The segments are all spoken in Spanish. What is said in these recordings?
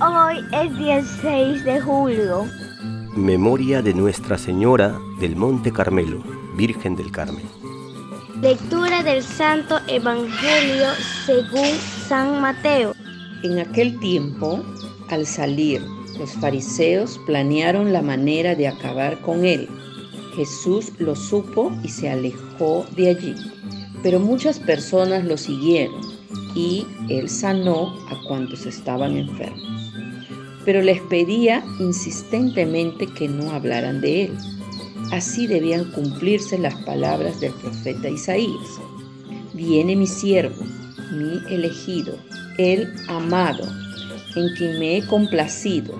Hoy es 16 de julio. Memoria de Nuestra Señora del Monte Carmelo, Virgen del Carmen. Lectura del Santo Evangelio según San Mateo. En aquel tiempo, al salir, los fariseos planearon la manera de acabar con él. Jesús lo supo y se alejó de allí. Pero muchas personas lo siguieron y él sanó a cuantos estaban enfermos pero les pedía insistentemente que no hablaran de él. Así debían cumplirse las palabras del profeta Isaías. Viene mi siervo, mi elegido, el amado, en quien me he complacido.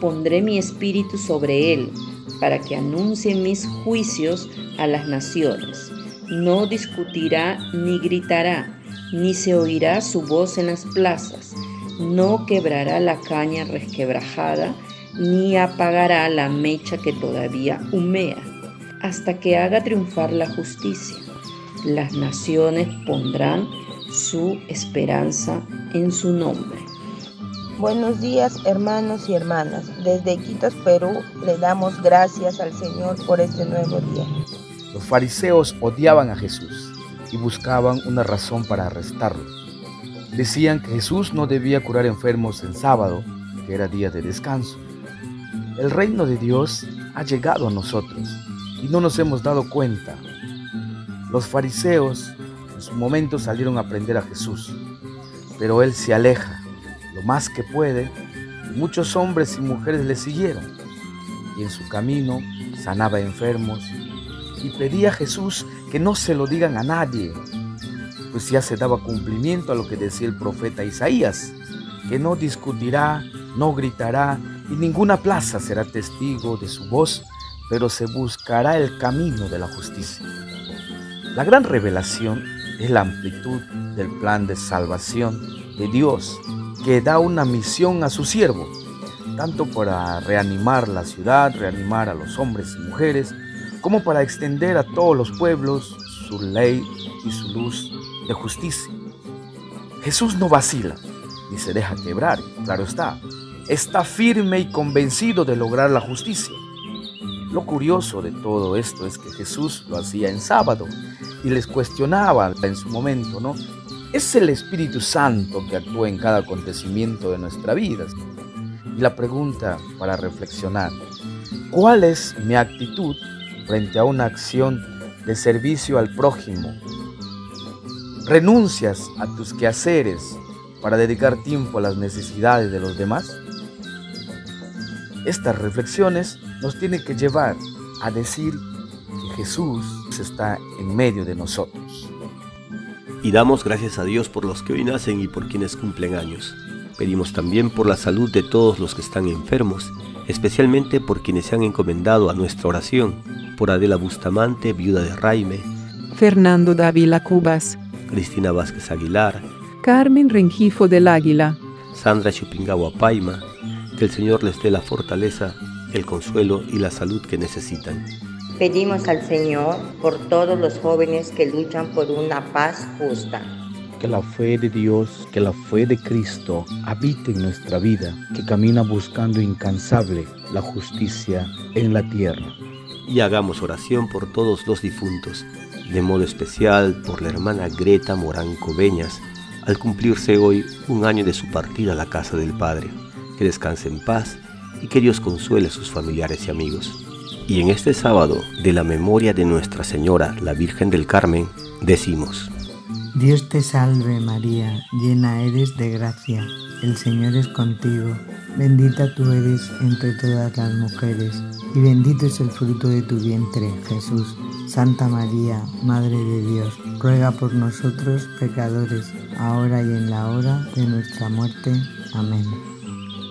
Pondré mi espíritu sobre él, para que anuncie mis juicios a las naciones. No discutirá ni gritará, ni se oirá su voz en las plazas no quebrará la caña resquebrajada, ni apagará la mecha que todavía humea, hasta que haga triunfar la justicia. Las naciones pondrán su esperanza en su nombre. Buenos días hermanos y hermanas. Desde Iquitos, Perú, le damos gracias al Señor por este nuevo día. Los fariseos odiaban a Jesús buscaban una razón para arrestarlo Decían que Jesús no debía curar enfermos en sábado, que era día de descanso. El reino de Dios ha llegado a nosotros y no nos hemos dado cuenta. Los fariseos en su momento salieron a aprender a Jesús, pero él se aleja lo más que puede y muchos hombres y mujeres le siguieron y en su camino sanaba enfermos y pedía a Jesús que no se lo digan a nadie, pues ya se daba cumplimiento a lo que decía el profeta Isaías, que no discutirá, no gritará, y ninguna plaza será testigo de su voz, pero se buscará el camino de la justicia. La gran revelación es la amplitud del plan de salvación de Dios, que da una misión a su siervo, tanto para reanimar la ciudad, reanimar a los hombres y mujeres, como para extender a todos los pueblos su ley y su luz de justicia. Jesús no vacila ni se deja quebrar, claro está. Está firme y convencido de lograr la justicia. Lo curioso de todo esto es que Jesús lo hacía en sábado y les cuestionaba en su momento, ¿no? Es el Espíritu Santo que actúa en cada acontecimiento de nuestra vida. Y la pregunta para reflexionar, ¿cuál es mi actitud frente a una acción de servicio al prójimo ¿Renuncias a tus quehaceres para dedicar tiempo a las necesidades de los demás? Estas reflexiones nos tienen que llevar a decir que Jesús está en medio de nosotros. Y damos gracias a Dios por los que hoy nacen y por quienes cumplen años. Pedimos también por la salud de todos los que están enfermos, especialmente por quienes se han encomendado a nuestra oración, por Adela Bustamante, viuda de Raime, Fernando Dávila Cubas, Cristina Vázquez Aguilar, Carmen Rengifo del Águila, Sandra Chupingawa Paima, que el Señor les dé la fortaleza, el consuelo y la salud que necesitan. Pedimos al Señor por todos los jóvenes que luchan por una paz justa. Que la fe de Dios, que la fe de Cristo habite en nuestra vida, que camina buscando incansable la justicia en la tierra. Y hagamos oración por todos los difuntos de modo especial por la hermana Greta Moranco Beñas, al cumplirse hoy un año de su partida a la casa del Padre. Que descanse en paz y que Dios consuele a sus familiares y amigos. Y en este sábado de la memoria de Nuestra Señora, la Virgen del Carmen, decimos, Dios te salve María, llena eres de gracia, el Señor es contigo, bendita tú eres entre todas las mujeres, y bendito es el fruto de tu vientre, Jesús. Santa María, Madre de Dios, ruega por nosotros pecadores, ahora y en la hora de nuestra muerte. Amén.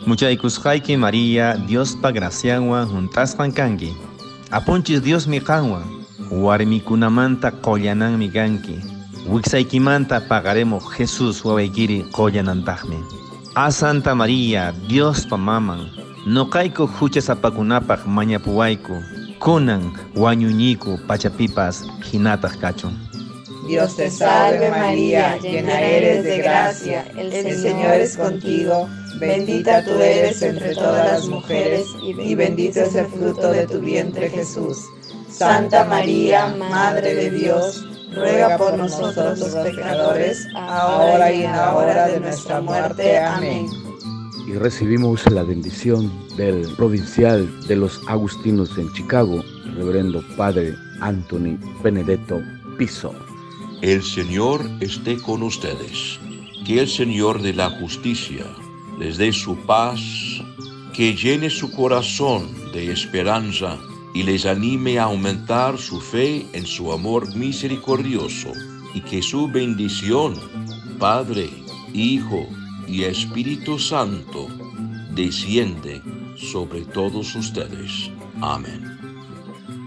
Muchaykusqayki María, Dios pa gracianwan juntaspan kanki. Apunchis Dios mi warmikunamanta qollanan kanki. Wiksaykimanta pagaremos Jesús wawaykiri qoyanantaqmi. A Santa María, Dios pa maman, no kaiko huchasapakunapaq mañapuwayku, kunan wañuñiku pachapipas hinataq kachun. Dios te salve María, llena eres de gracia, el Señor es contigo, bendita tú eres entre todas las mujeres y bendito es el fruto de tu vientre Jesús. Santa María, Madre de Dios, ruega por nosotros los pecadores, ahora y en la hora de nuestra muerte. Amén. Y recibimos la bendición del provincial de los agustinos en Chicago, reverendo Padre Anthony Benedetto Piso. El Señor esté con ustedes. Que el Señor de la justicia les dé su paz, que llene su corazón de esperanza y les anime a aumentar su fe en su amor misericordioso y que su bendición, Padre, Hijo y Espíritu Santo, desciende sobre todos ustedes. Amén.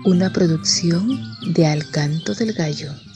Una producción de Alcanto del Gallo.